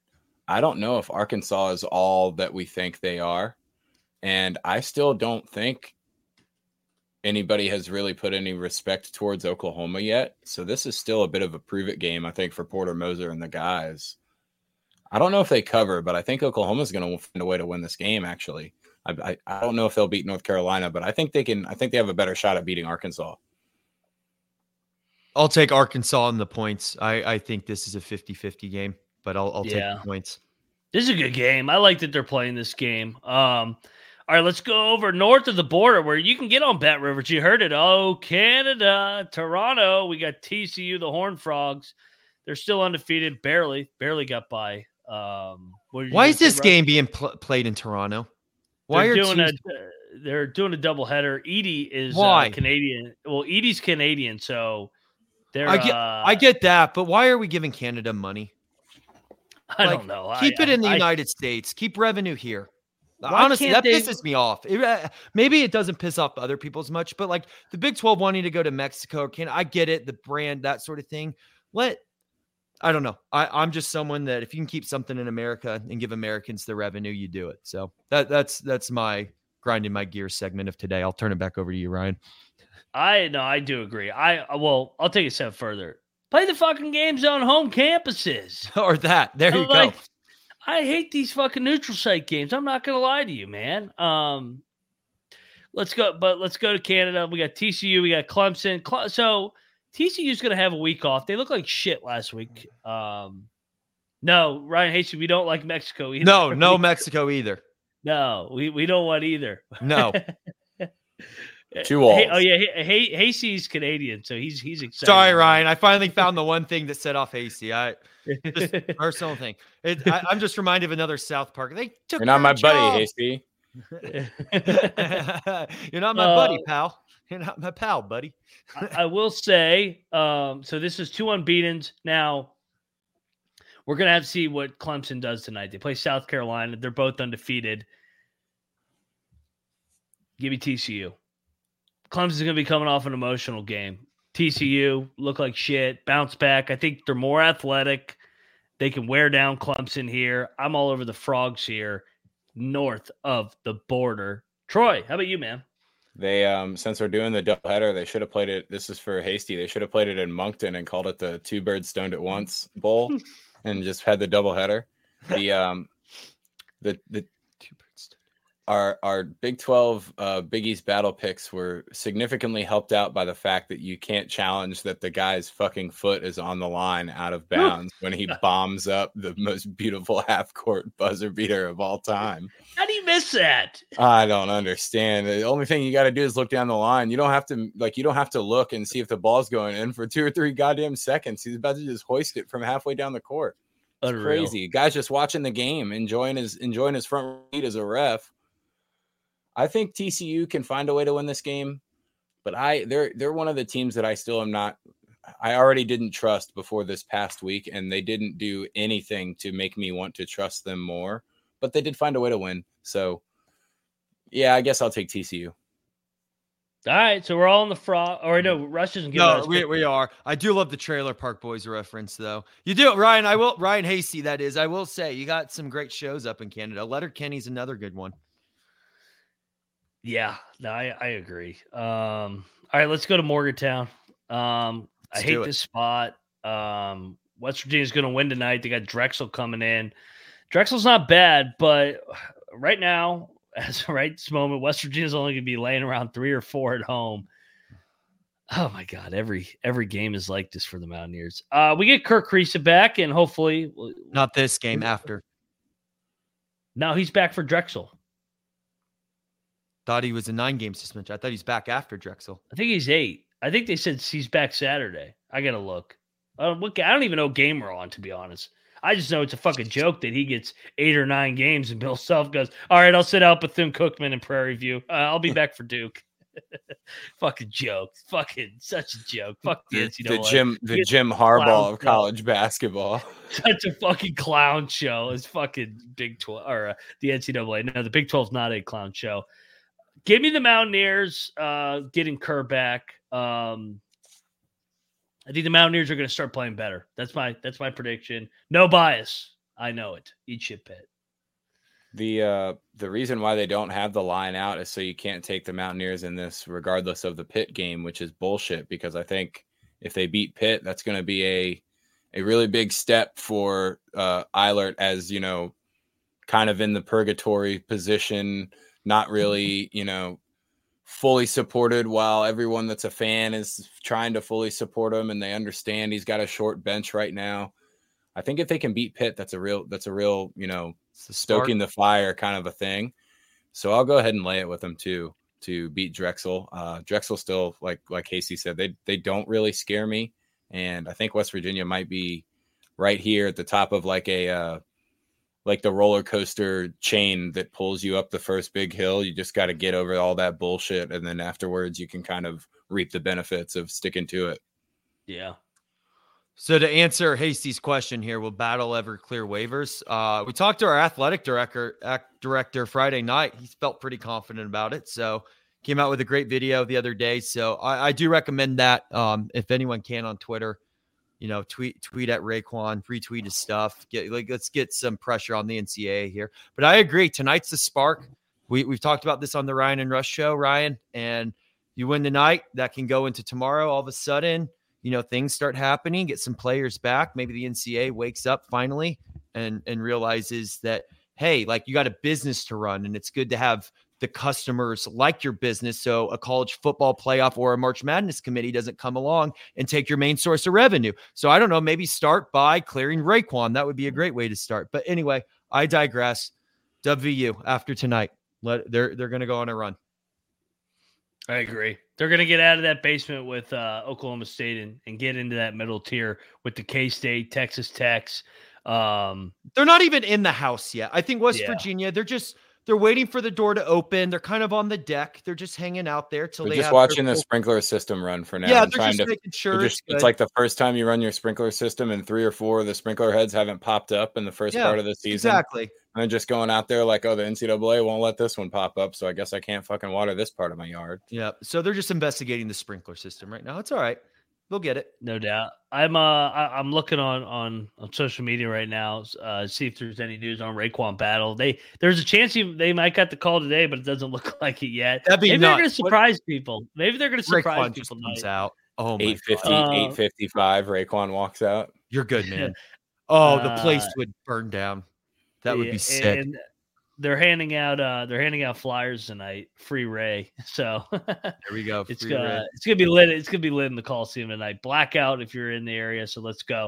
I don't know if Arkansas is all that we think they are. And I still don't think anybody has really put any respect towards Oklahoma yet. So this is still a bit of a prove it game, I think, for Porter Moser and the guys. I don't know if they cover, but I think Oklahoma's going to find a way to win this game, actually. I, I, I don't know if they'll beat North Carolina, but I think they can. I think they have a better shot at beating Arkansas. I'll take Arkansas on the points. I, I think this is a 50 50 game, but I'll, I'll Yeah. take the points. This is a good game. I like that they're playing this game. Um, all right, let's go over north of the border where you can get on BetRivers. You heard it. Oh, Canada, Toronto. We got TCU, the Horn Frogs. They're still undefeated, barely, barely got by. Um, why is this game being pl- played in Toronto? Why they're doing a they're doing a double header. Edey is uh, why uh, Canadian. Well, Edey's Canadian, so they're. I get, uh, I get that, but why are we giving Canada money? I like, don't know. Keep I, it in the I, United States. Keep revenue here. Honestly, that they... pisses me off. It, uh, maybe it doesn't piss off other people as much, but like the Big 12 wanting to go to Mexico, can I get it, the brand, that sort of thing. Let I don't know. I, I'm just someone that if you can keep something in America and give Americans the revenue, you do it. So that that's that's my grinding my gears segment of today. I'll turn it back over to you, Ryan. I no, I do agree. I well, I'll take a step further. Play the fucking games on home campuses. or that. There you like, go. I hate these fucking neutral site games. I'm not gonna lie to you, man. Um, let's go, but let's go to Canada. We got TCU, we got Clemson. So TCU's gonna have a week off. They look like shit last week. Um, no, Ryan Hasty, we don't like Mexico either. No, no Mexico either. No, we, we don't want either. No. Two walls. Hey, oh yeah, hey, Hasty's Canadian, so he's he's excited. Sorry, Ryan. I finally found the one thing that set off Hasty. I just personal thing. It, I, am just reminded of another South Park. They took. You're not my job. buddy, Hasty. You're not my uh, buddy, pal. You're not my pal, buddy. I, I, will say, um, so this is two unbeaten's now. We're gonna have to see what Clemson does tonight. They play South Carolina. They're both undefeated. Give me TCU. Clemson's going to be coming off an emotional game. TCU look like shit, bounce back. I think they're more athletic. They can wear down Clemson here. I'm all over the frogs here, north of the border. Troy, how about you, man? They um since they're doing the doubleheader, they should have played it. This is for Hasty. They should have played it in Moncton and called it the two birds stoned at once bowl, and just had the doubleheader. The um the the our our Big Twelve uh, Big East battle picks were significantly helped out by the fact that you can't challenge that the guy's fucking foot is on the line out of bounds when he bombs up the most beautiful half court buzzer beater of all time. How do you miss that? I don't understand. The only thing you got to do is look down the line. You don't have to like you don't have to look and see if the ball's going in for two or three goddamn seconds. He's about to just hoist it from halfway down the court. It's crazy. Guy's just watching the game, enjoying his enjoying his front seat as a ref I think TCU can find a way to win this game, but I they're they're one of the teams that I still am not I already didn't trust before this past week and they didn't do anything to make me want to trust them more, but they did find a way to win. So yeah, I guess I'll take TCU. All right, so we're all in the frog. Or no, mm-hmm. Rush isn't give no, us. we, we are. I do love the Trailer Park Boys reference, though. You do, Ryan. I will. Ryan Hasty, that is. I will say you got some great shows up in Canada. Letterkenny's another good one. Yeah, no, I, I agree. Um, all right, let's go to Morgantown. Um, I hate this spot. Um, West Virginia's going to win tonight. They got Drexel coming in. Drexel's not bad, but right now, as right this moment, West Virginia's only going to be laying around three or four at home. Oh my God! Every every game is like this for the Mountaineers. Uh, we get Kerr Kriisa back, and hopefully, not this game after. No, he's back for Drexel. Thought he was a nine game suspension. I thought he's back after Drexel. I think he's eight. I think they said he's back Saturday. I gotta look. I don't, look, I don't even know game we're on, to be honest. I just know it's a fucking joke that he gets eight or nine games and Bill Self goes, All right, I'll sit out Bethune Cookman and Prairie View. Uh, I'll be back for Duke. fucking joke. Fucking such a joke. Fuck the, the, the Jim the Jim Harbaugh of college show. basketball. Such a fucking clown show. It's fucking Big Twelve or uh, the NCAA. No, the Big 12's not a clown show give me the Mountaineers uh, getting Kerr back. Um, I think the Mountaineers are going to start playing better. That's my that's my prediction. No bias. I know it. Eat shit pit. The uh the reason why they don't have the line out is so you can't take the Mountaineers in this regardless of the Pitt game, which is bullshit because I think if they beat Pitt, that's going to be a a really big step for uh Eilert as, you know, kind of in the purgatory position not mm-hmm. really, you know, fully supported while everyone that's a fan is trying to fully support him and they understand he's got a short bench right now. I think if they can beat Pitt, that's a real that's a real, you know, stoking the fire kind of a thing. So I'll go ahead and lay it with them too to beat Drexel. Uh, Drexel still like like Casey said they they don't really scare me, and I think West Virginia might be right here at the top of like a uh, like the roller coaster chain that pulls you up the first big hill. You just got to get over all that bullshit, and then afterwards you can kind of reap the benefits of sticking to it. Yeah. So to answer Hasty's question here, will Battle ever clear waivers? Uh, we talked to our athletic director director Friday night. He felt pretty confident about it. So came out with a great video the other day. So I, I do recommend that. Um, if anyone can on Twitter, you know, tweet tweet at RaeQuan, retweet his stuff. Get like let's get some pressure on the NCAA here. But I agree. Tonight's the spark. We we've talked about this on the Ryan and Rush show, Ryan, and you win tonight, that can go into tomorrow. All of a sudden, you know, things start happening, get some players back. Maybe the NCAA wakes up finally and and realizes that hey, like you got a business to run, and it's good to have the customers like your business. So a college football playoff or a March Madness committee doesn't come along and take your main source of revenue. So I don't know, maybe start by clearing RaeQuan. That would be a great way to start. But anyway, I digress. WVU after tonight. Let they're they're gonna go on a run. I agree. They're going to get out of that basement with uh, Oklahoma State and, and get into that middle tier with the K State, Texas Techs. Um, They're not even in the house yet. I think West Yeah. Virginia, they're just they're waiting for the door to open. They're kind of on the deck. They're just hanging out there till We're they just watching the sprinkler system run for now. Yeah, they're trying just to making sure They're it's, just- it's like the first time you run your sprinkler system and three or four of the sprinkler heads haven't popped up in the first Yeah, part of the season. exactly. And then just going out there like, oh, the NCAA won't let this one pop up, so I guess I can't fucking water this part of my yard. Yeah. So they're just investigating the sprinkler system right now. It's all right. They'll get it. no doubt. I'm uh I, I'm looking on on on social media right now, uh, see if there's any news on RaeQuan Battle. They there's a chance he, they might got the call today, but it doesn't look like it yet. That'd be Maybe they're going to nuts. What- surprise people. Maybe they're going to surprise RaeQuan just people. comes tonight. out. Oh my 850, God. Uh, 855, RaeQuan walks out. You're good, man. Oh, the place Uh, would burn down. That would Yeah, be sick. And they're handing out uh they're handing out flyers tonight, free Ray. So there we go. it's gonna Ray. it's gonna be lit. It's gonna be lit in the Coliseum tonight. Blackout if you're in the area. So let's go.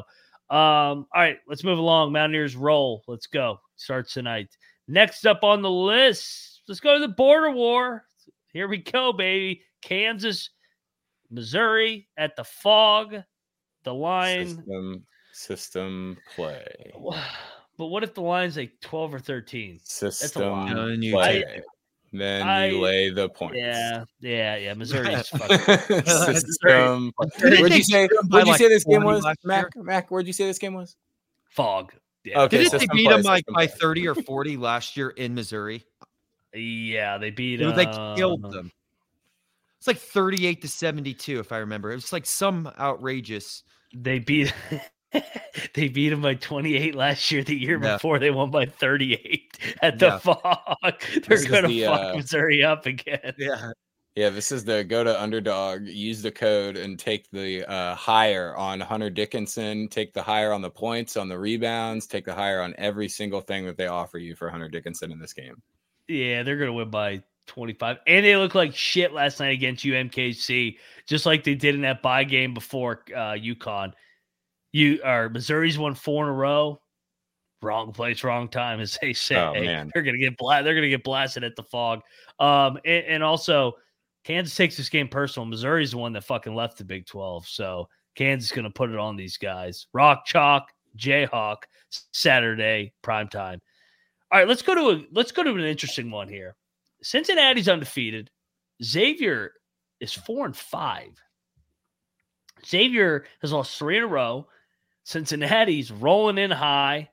Um, all right, let's move along. Mountaineers roll. Let's go. Starts tonight. Next up on the list, let's go to the border war. Here we go, baby. Kansas, Missouri at the Phog. The line. System, system play. But what if the line's like 12 or 13? System lot. No, then you play. take it. Then I- you lay the points. Yeah, yeah, yeah. Missouri's fucking System. Didn't Where'd they you say? beat 'em Where'd you like say this game was, Mac? Mac, where'd you say this game was? Phog. Yeah. Okay, Didn't they beat them like by 30 or 40 last year in Missouri? Yeah, they beat them. they killed uh, them. It's like 38 to 72, if I remember. It was like some outrageous. They beat they beat them by 28 last year. The year before they won by 38 at the Yeah. Phog. They're This gonna the, fuck uh, Missouri up again. Yeah. Yeah, this is the go to underdog, use the code and take the uh, higher on Hunter Dickinson, take the higher on the points, on the rebounds, take the higher on every single thing that they offer you for Hunter Dickinson in this game. Yeah, they're gonna win by 25. And they look like shit last night against UMKC, just like they did in that bye game before uh UConn. You are Missouri's won four in a row. Wrong place, wrong time, as they say. Oh, man. They're gonna get bla- they're gonna get blasted at the Phog. Um and, and also Kansas takes this game personal. Missouri's the one that fucking left the Big 12. So Kansas is gonna put it on these guys. Rock chalk, Jayhawk, Saturday, prime time. All right, let's go to a let's go to an interesting one here. Cincinnati's undefeated. Xavier is four and five. Xavier has lost three in a row. Cincinnati's rolling in high.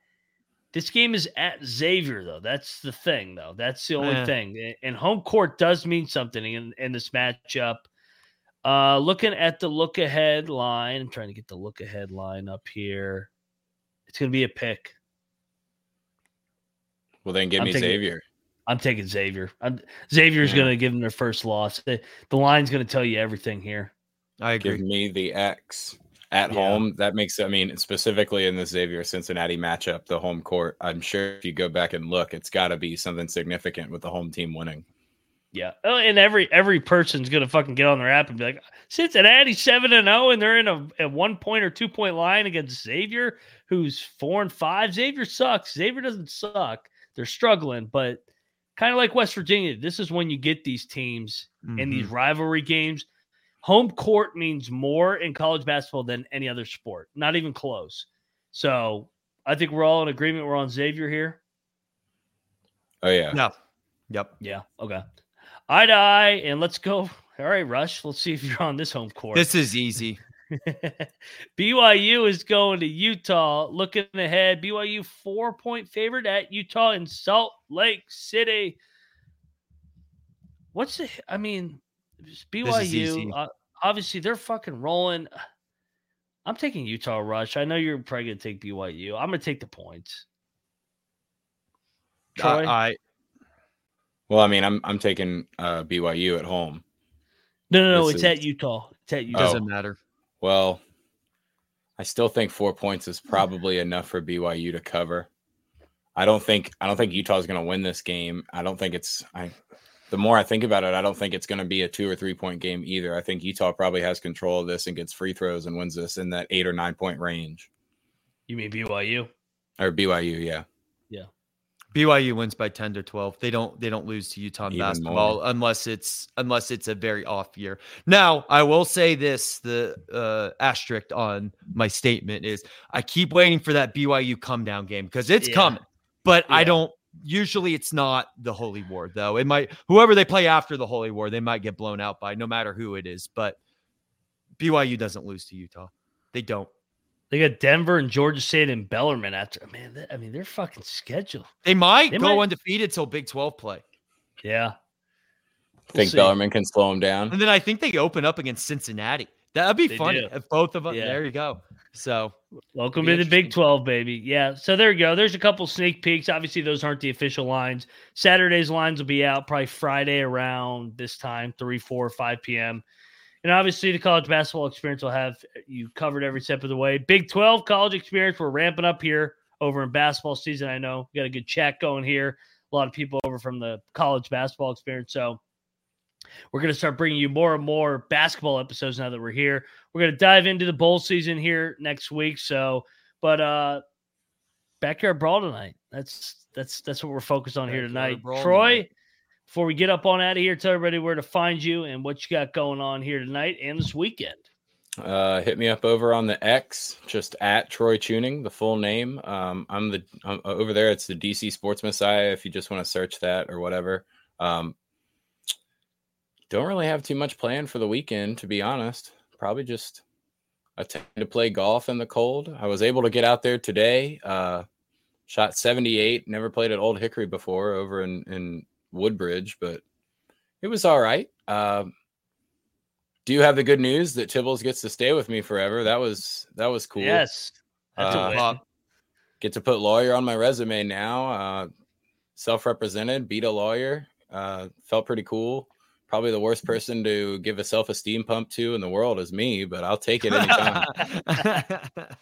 This game is at Xavier, though. That's the thing, though. That's the only Eh. thing. And home court does mean something in, in this matchup. Uh, looking at the look ahead line, I'm trying to get the look ahead line up here. It's going to be a pick. Well, then give I'm me taking- Xavier. I'm taking Xavier. I'm, Xavier's Yeah. going to give them their first loss. The, the line's going to tell you everything here. I Give me the X at Yeah. home. That makes, I mean, specifically in the Xavier Cincinnati matchup, the home court. I'm sure if you go back and look, it's got to be something significant with the home team winning. Yeah. Oh, and every every person's gonna fucking get on their app and be like, Cincinnati seven and zero, and they're in a, a one point or two point line against Xavier, who's four and five. Xavier sucks. Xavier doesn't suck. they're struggling, but kind of like West Virginia, this is when you get these teams mm-hmm. in these mm-hmm. rivalry games. Home court means more in college basketball than any other sport, not even close. So I think we're all in agreement. We're on Xavier here. Oh yeah. Yeah. Yep. Yeah. Okay. I die, and let's go. All right, Rush. Let's see if you're on this home court. This is easy. BYU is going to Utah. Looking ahead, BYU four point favorite at Utah in Salt Lake City. What's the? I mean, BYU. Uh, obviously, they're fucking rolling. I'm taking Utah Rush. I know you're probably gonna take BYU. I'm gonna take the points. Troy? I, I well, I mean, I'm I'm taking uh, BYU at home. No, no, no. This it's is, at Utah. It's at Utah. Doesn't matter. Well, I still think four points is probably enough for BYU to cover. I don't think I don't think Utah's going to win this game. I don't think it's I. The more I think about it, I don't think it's going to be a two or three point game either. I think Utah probably has control of this and gets free throws and wins this in that eight or nine point range. You mean BYU or BYU? Yeah. Yeah. BYU wins by 10 to 12. They don't they don't lose to Utah in Even basketball more. unless it's unless it's a very off year. Now, I will say this, the uh asterisk on my statement is I keep waiting for that BYU come down game because it's yeah. coming. But yeah. I don't usually it's not the Holy War though. It might whoever they play after the Holy War, they might get blown out by no matter who it is, but BYU doesn't lose to Utah. They don't. They got Denver and Georgia State and Bellarmine after. Man, they, I mean, they're fucking scheduled. They might they go might. undefeated till Big 12 play. Yeah. We'll think see. Bellarmine can slow them down. And then I think they open up against Cincinnati. That'd be they funny do. if both of them. Yeah. There you go. So, welcome to the Big 12, baby. Yeah. So, there you go. There's a couple sneak peeks. Obviously, those aren't the official lines. Saturday's lines will be out probably Friday around this time 3, 4, 5 p.m. And obviously, the college basketball experience will have you covered every step of the way. Big 12 college experience, we're ramping up here over in basketball season. I know we got a good chat going here. A lot of people over from the college basketball experience. So we're going to start bringing you more and more basketball episodes now that we're here. We're going to dive into the bowl season here next week. So, but uh backyard brawl tonight. That's that's that's what we're focused on backyard here tonight. Troy, tonight before we get up on out of here, tell everybody where to find you and what you got going on here tonight and this weekend. Uh, hit me up over on the X, just at Troy Chewning, the full name. Um, I'm the I'm, uh, over there. It's the DC Sports Messiah. If you just want to search that or whatever. Um, don't really have too much planned for the weekend, to be honest. Probably just attempt to play golf in the cold. I was able to get out there today. Uh, shot 78. Never played at Old Hickory before over in in Woodbridge, but it was all right. Um, do you have the good news that Tibbles gets to stay with me forever? That was that was cool. Yes, that's uh, a win. Get to put lawyer on my resume now. Uh, self-represented, beat a lawyer. Uh, felt pretty cool. Probably the worst person to give a self-esteem pump to in the world is me, but I'll take it anytime.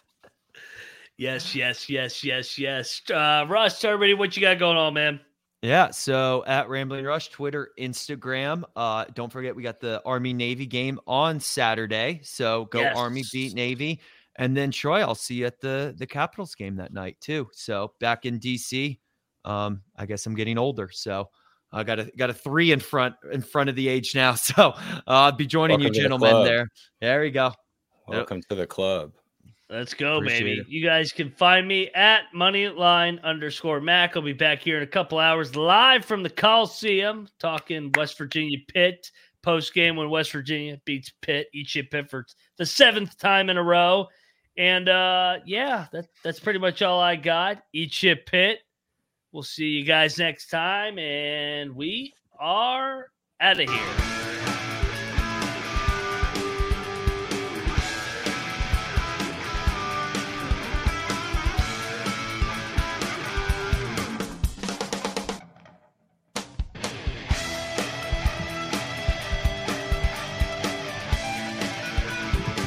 yes, yes, yes, yes, yes. Uh, Russ, everybody, what you got going on, man? Yeah, so at Rambling Rush, Twitter, Instagram. Uh, don't forget we got the Army Navy game on Saturday. So go yes. Army beat Navy. And then Troy, I'll see you at the the Capitals game that night too. So back in DC. Um, I guess I'm getting older. So I got a got a three in front in front of the age now. So uh, I'll be joining Welcome you gentlemen the there. There we go. Welcome to the club. Let's go, Appreciate baby. It. You guys can find me at moneyline underscore Mac. I'll be back here in a couple hours live from the Coliseum talking West Virginia Pitt post game when West Virginia beats Pitt, each shit Pitt for the seventh time in a row. And uh yeah, that, that's pretty much all I got. Eat shit Pitt. We'll see you guys next time, and we are out of here.